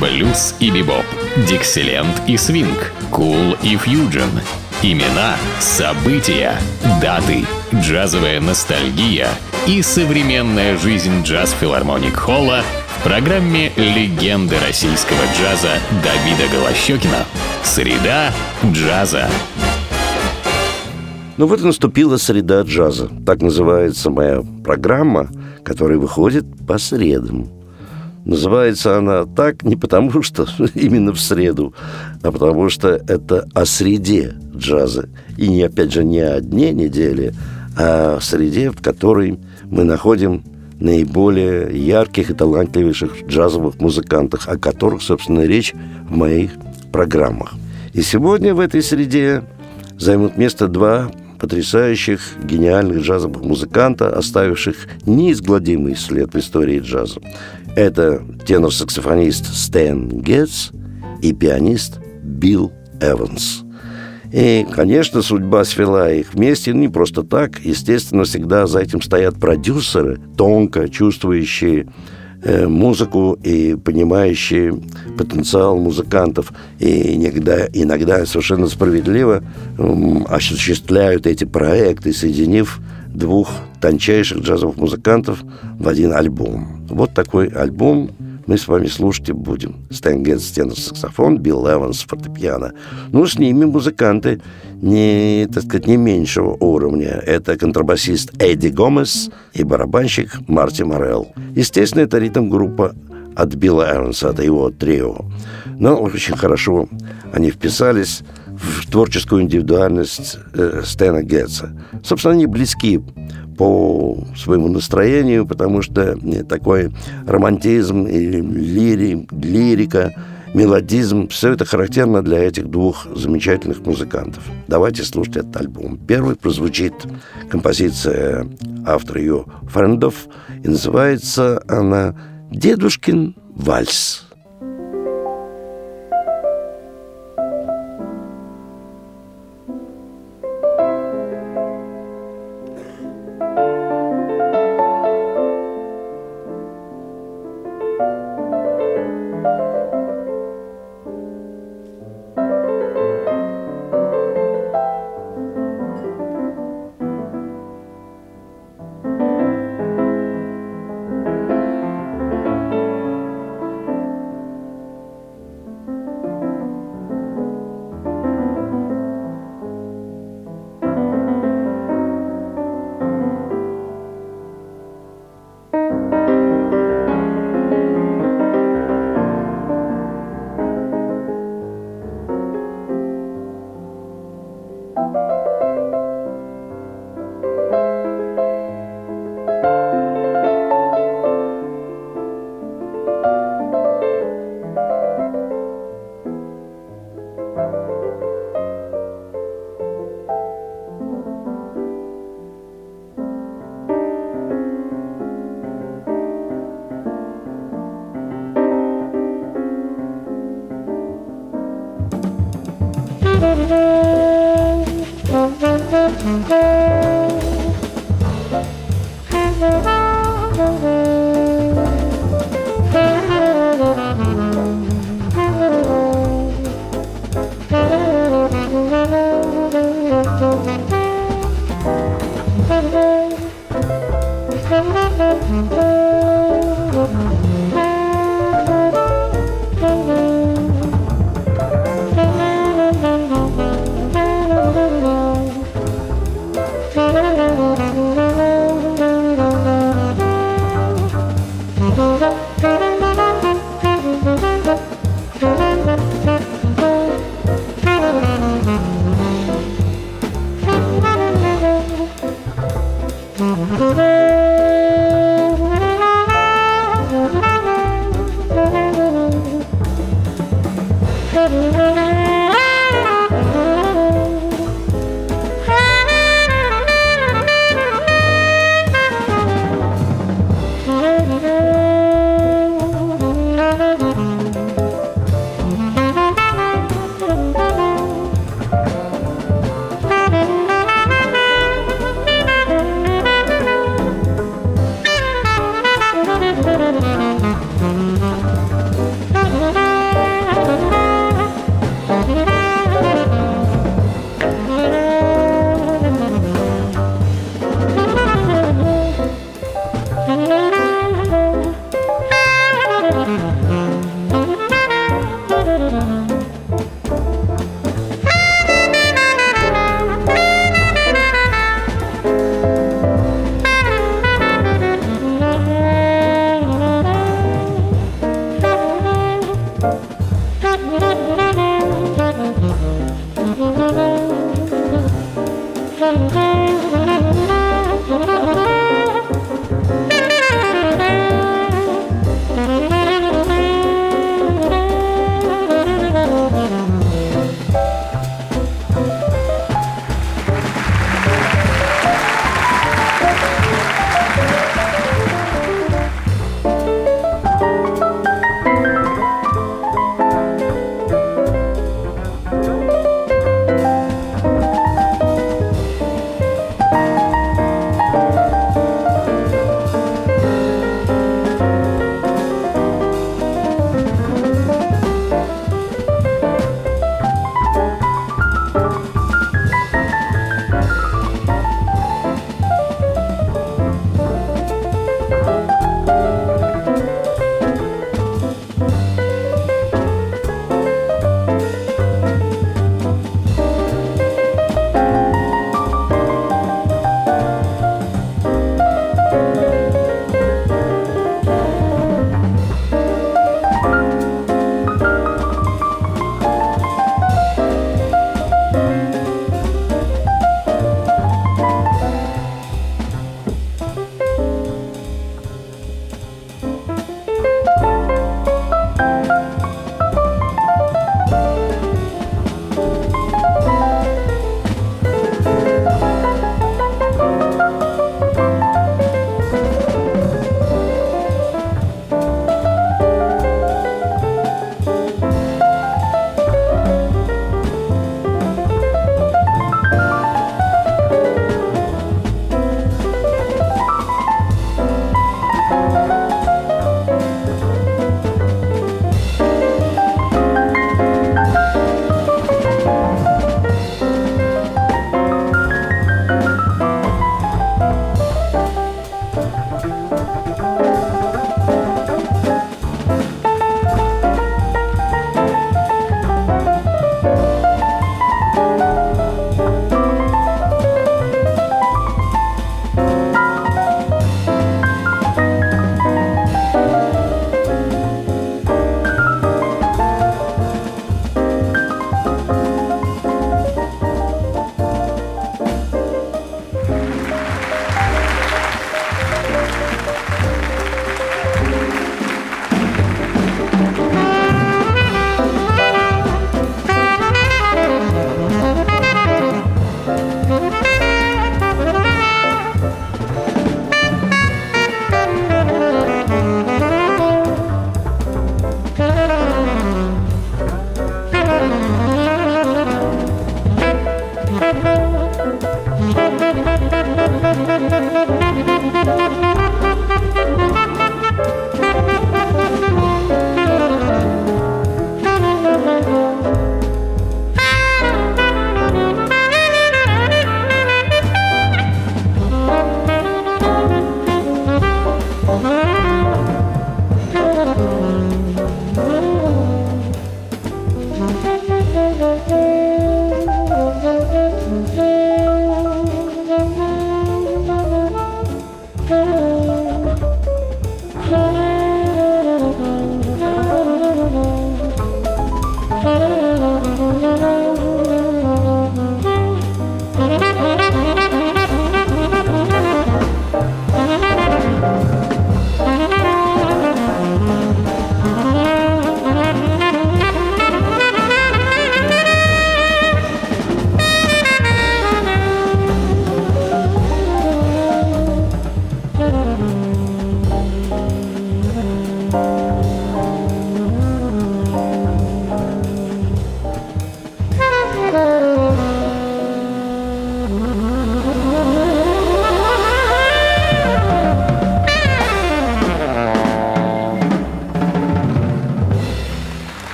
блюз и бибоп, дикселент и свинг, кул и фьюджен. Имена, события, даты, джазовая ностальгия и современная жизнь джаз-филармоник Холла в программе «Легенды российского джаза» Давида Голощекина. Среда джаза. Ну вот и наступила среда джаза. Так называется моя программа, которая выходит по средам. Называется она так не потому, что именно в среду, а потому что это о среде джаза. И не, опять же, не о дне недели, а о среде, в которой мы находим наиболее ярких и талантливейших джазовых музыкантах, о которых, собственно, речь в моих программах. И сегодня в этой среде займут место два потрясающих, гениальных джазовых музыканта, оставивших неизгладимый след в истории джаза. Это тенор-саксофонист Стэн Гетц и пианист Билл Эванс. И, конечно, судьба свела их вместе не просто так. Естественно, всегда за этим стоят продюсеры, тонко чувствующие Э, музыку и понимающие потенциал музыкантов. И иногда, иногда совершенно справедливо осуществляют эти проекты, соединив двух тончайших джазовых музыкантов в один альбом. Вот такой альбом мы с вами слушать и будем. Стэн Гетс, тенор-саксофон, Билл Эванс, фортепиано. Ну, с ними музыканты не, так сказать, не меньшего уровня. Это контрабасист Эдди Гомес и барабанщик Марти Морелл. Естественно, это ритм-группа от Билла Эванса, от его трио. Но очень хорошо они вписались в творческую индивидуальность э, Стэна Гетца. Собственно, они близки по своему настроению, потому что такой романтизм и лири, лирика, мелодизм, все это характерно для этих двух замечательных музыкантов. Давайте слушать этот альбом. Первый прозвучит композиция автора ее «Френдов», и называется она «Дедушкин вальс».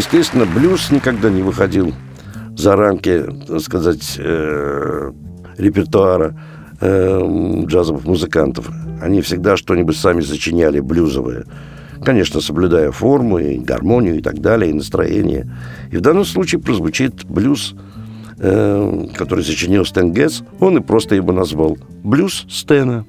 Естественно, блюз никогда не выходил за рамки, так сказать, э, репертуара э, джазовых музыкантов. Они всегда что-нибудь сами сочиняли блюзовое. Конечно, соблюдая форму и гармонию и так далее, и настроение. И в данном случае прозвучит блюз, э, который сочинил Стэн Гетц. Он и просто его назвал «Блюз Стэна».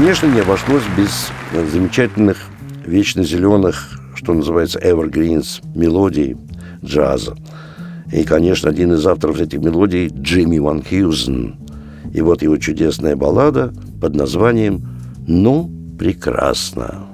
Конечно, не обошлось без замечательных, вечно зеленых, что называется, evergreens, мелодий джаза. И, конечно, один из авторов этих мелодий – Джимми Ван Хьюзен. И вот его чудесная баллада под названием «Ну, прекрасно».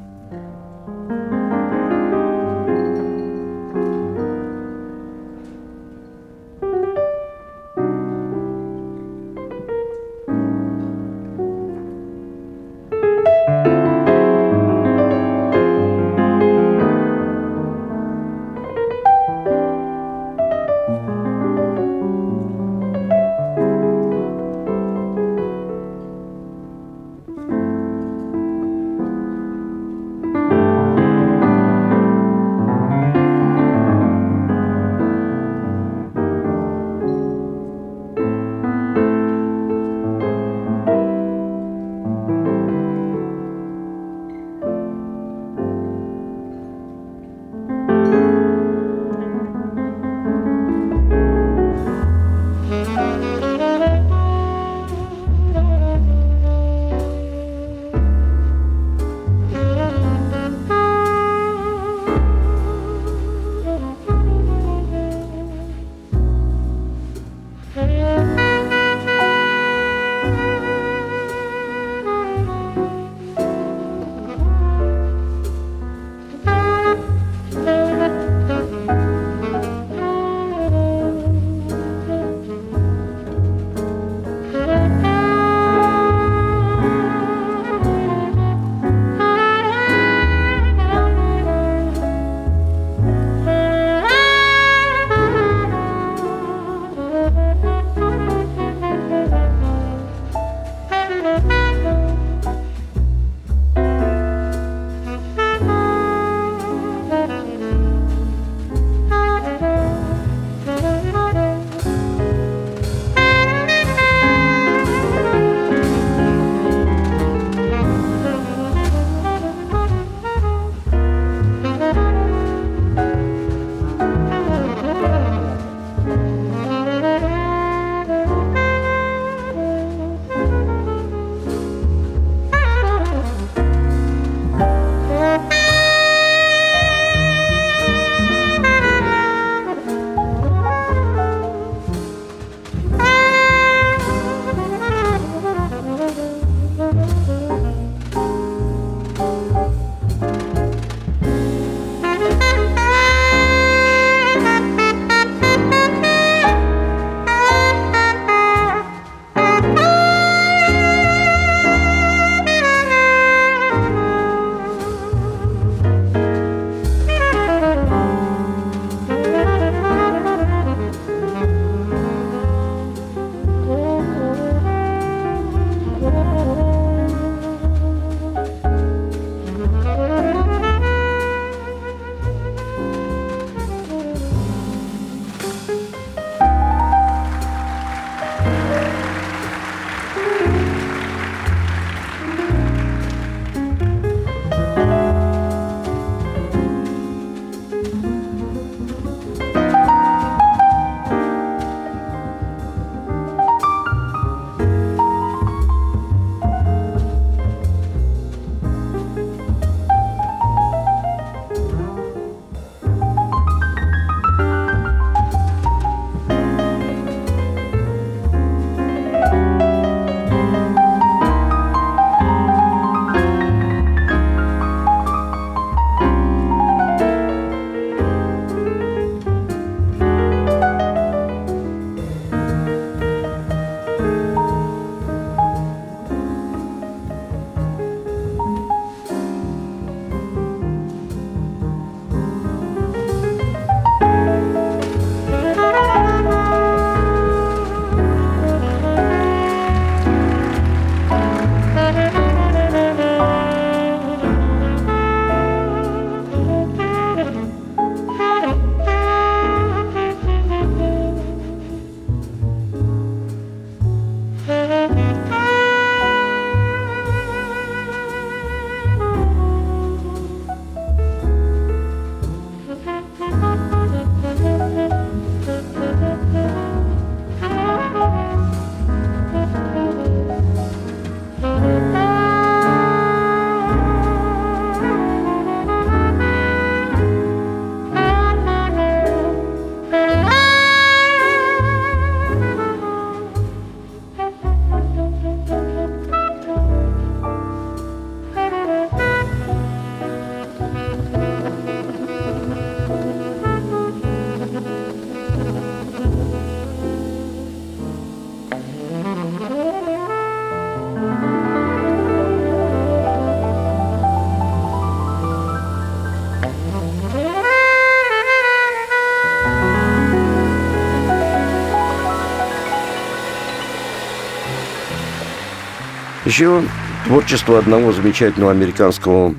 Еще творчество одного замечательного американского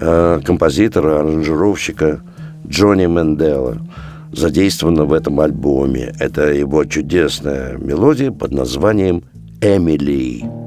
э, композитора, аранжировщика Джонни Мендела задействовано в этом альбоме. Это его чудесная мелодия под названием «Эмили».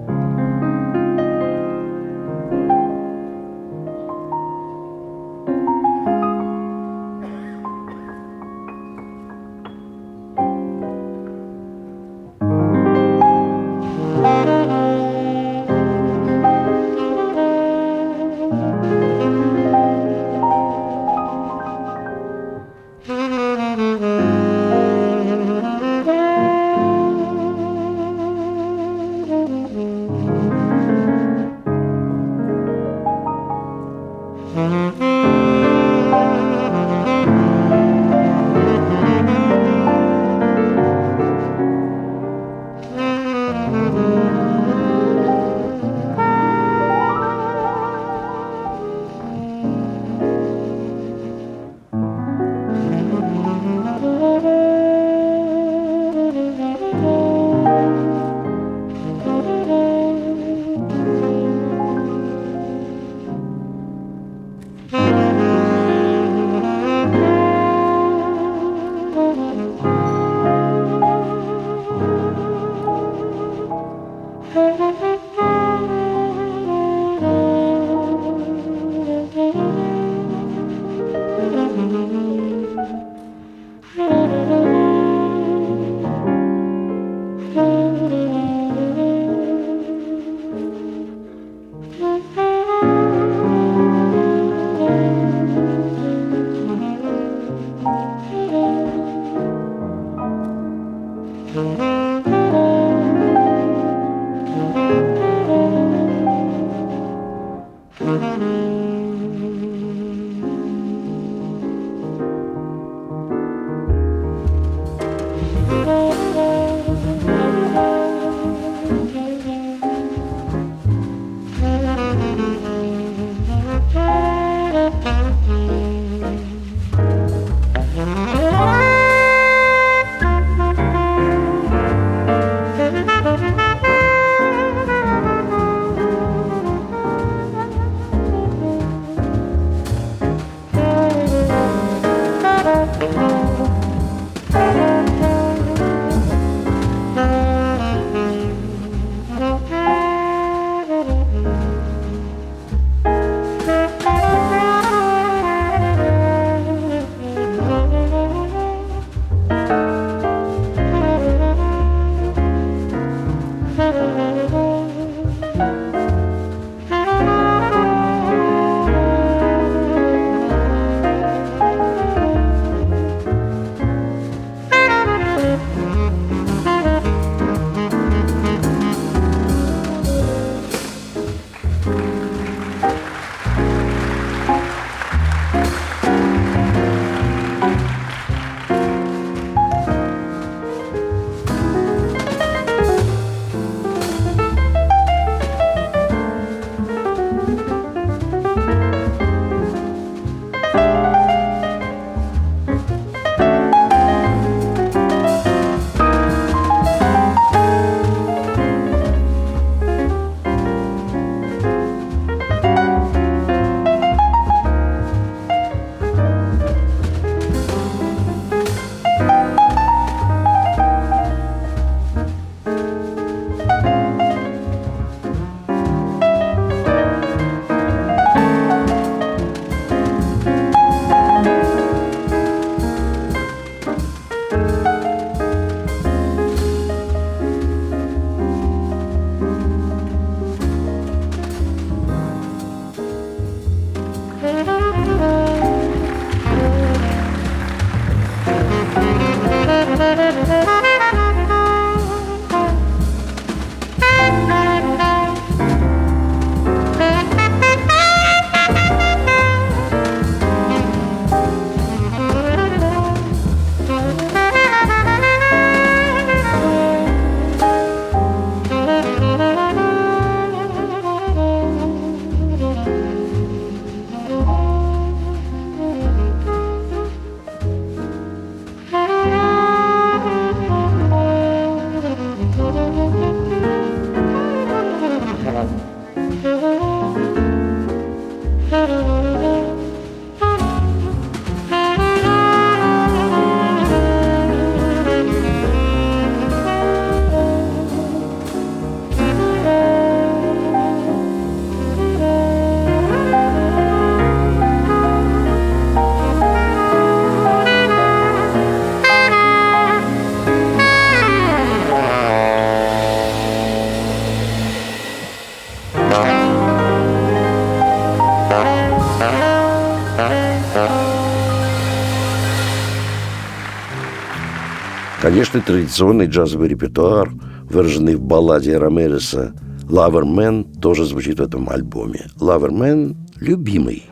Конечно, традиционный джазовый репертуар, выраженный в балладе Ромереса «Лавермен» тоже звучит в этом альбоме. «Лавермен» – любимый.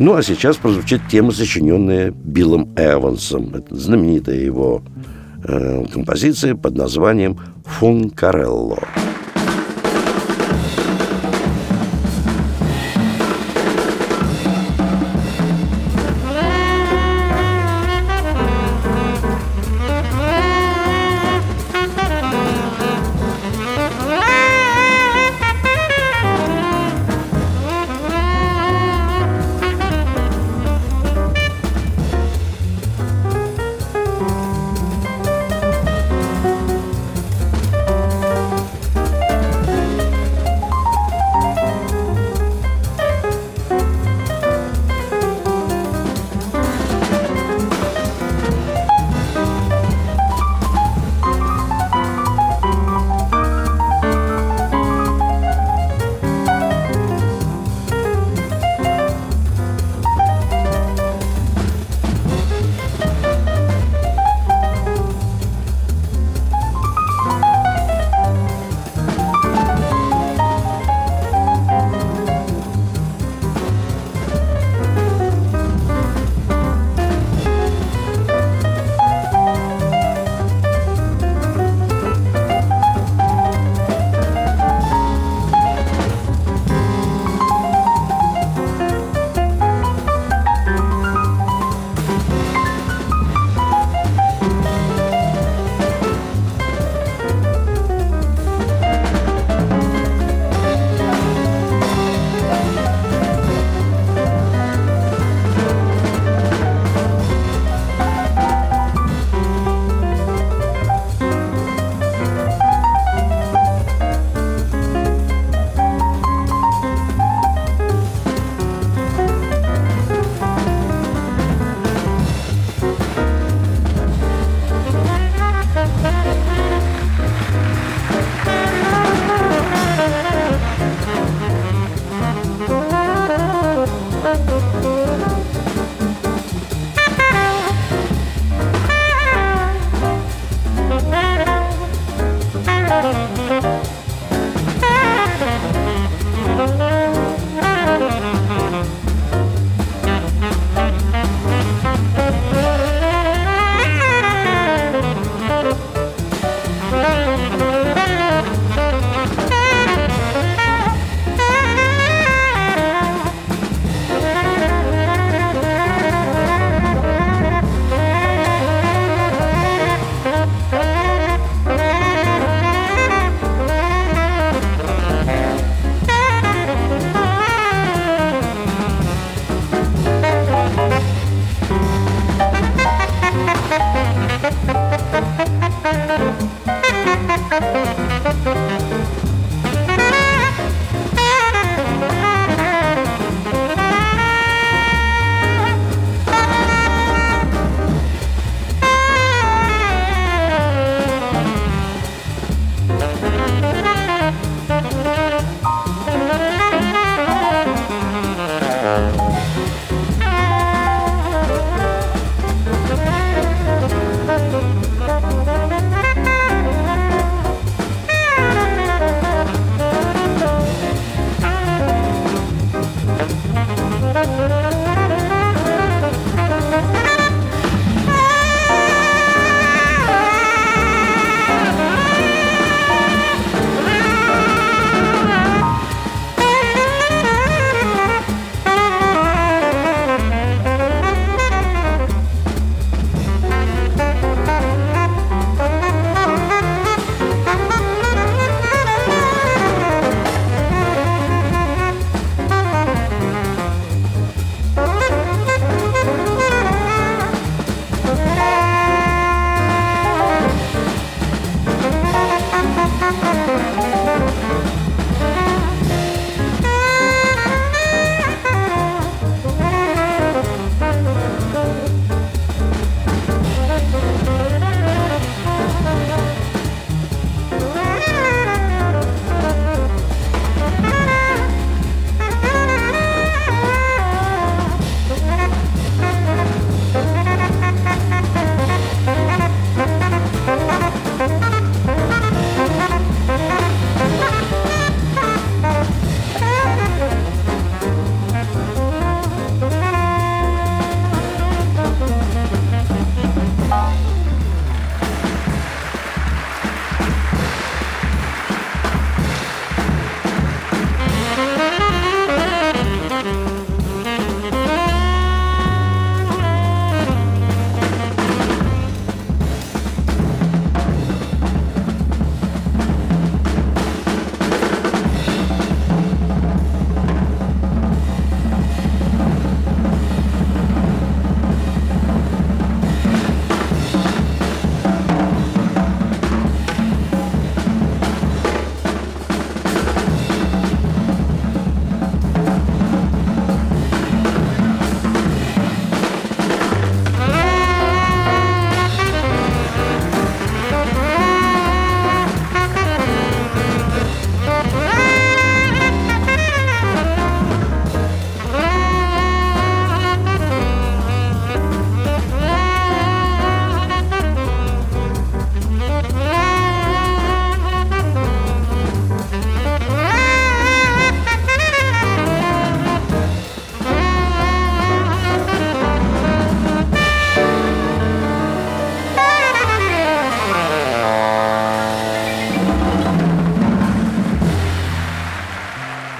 Ну, а сейчас прозвучит тема, сочиненная Биллом Эвансом. Это знаменитая его э, композиция под названием «Функарелло». Yeah.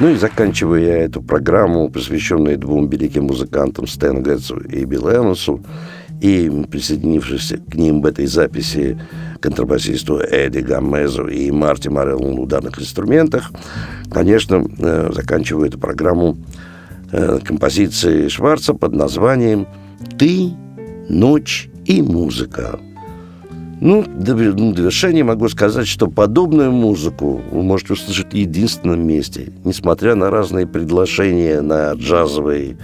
Ну и заканчиваю я эту программу, посвященную двум великим музыкантам Стэну Гетсу и Биллу Эвансу, и присоединившись к ним в этой записи контрабасисту Эдди Гаммезу и Марти Мореллу на ударных инструментах, конечно, э, заканчиваю эту программу э, композицией Шварца под названием «Ты, ночь и музыка». Ну, ну, завершения могу сказать, что подобную музыку вы можете услышать в единственном месте, несмотря на разные приглашения на джазовые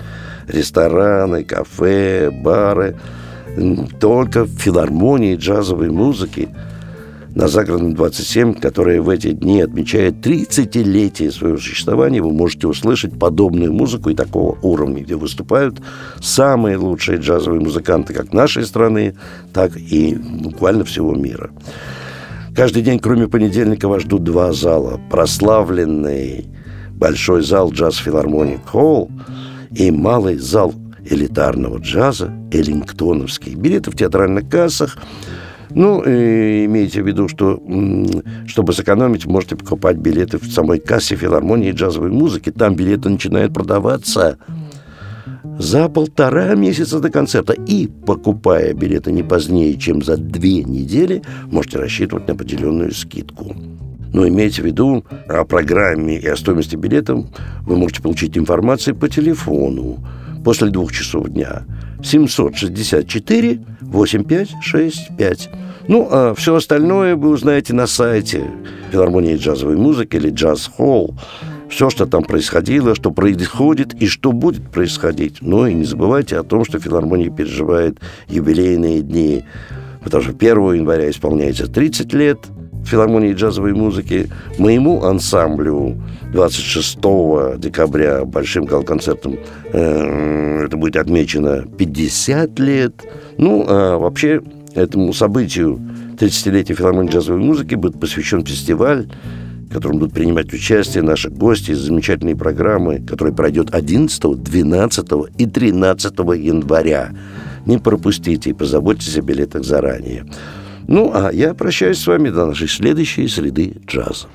рестораны, кафе, бары, только в филармонии джазовой музыки на загородном 27, которая в эти дни отмечает 30-летие своего существования, вы можете услышать подобную музыку и такого уровня, где выступают самые лучшие джазовые музыканты как нашей страны, так и буквально всего мира. Каждый день, кроме понедельника, вас ждут два зала. Прославленный большой зал джаз филармоник Холл и малый зал элитарного джаза Эллингтоновский. Билеты в театральных кассах – ну, имейте в виду, что чтобы сэкономить, можете покупать билеты в самой кассе филармонии джазовой музыки. Там билеты начинают продаваться за полтора месяца до концерта. И, покупая билеты не позднее, чем за две недели, можете рассчитывать на определенную скидку. Но имейте в виду, о программе и о стоимости билетов вы можете получить информацию по телефону после двух часов дня. 764 8565. Ну, а все остальное вы узнаете на сайте филармонии джазовой музыки или джаз холл. Все, что там происходило, что происходит и что будет происходить. Ну и не забывайте о том, что филармония переживает юбилейные дни. Потому что 1 января исполняется 30 лет филармонии джазовой музыки. Моему ансамблю 26 декабря большим гал-концертом э, это будет отмечено 50 лет. Ну, а вообще Этому событию 30-летия филармонии джазовой музыки будет посвящен фестиваль, в котором будут принимать участие наши гости из замечательной программы, которая пройдет 11, 12 и 13 января. Не пропустите и позаботьтесь о билетах заранее. Ну, а я прощаюсь с вами до нашей следующей среды джаза.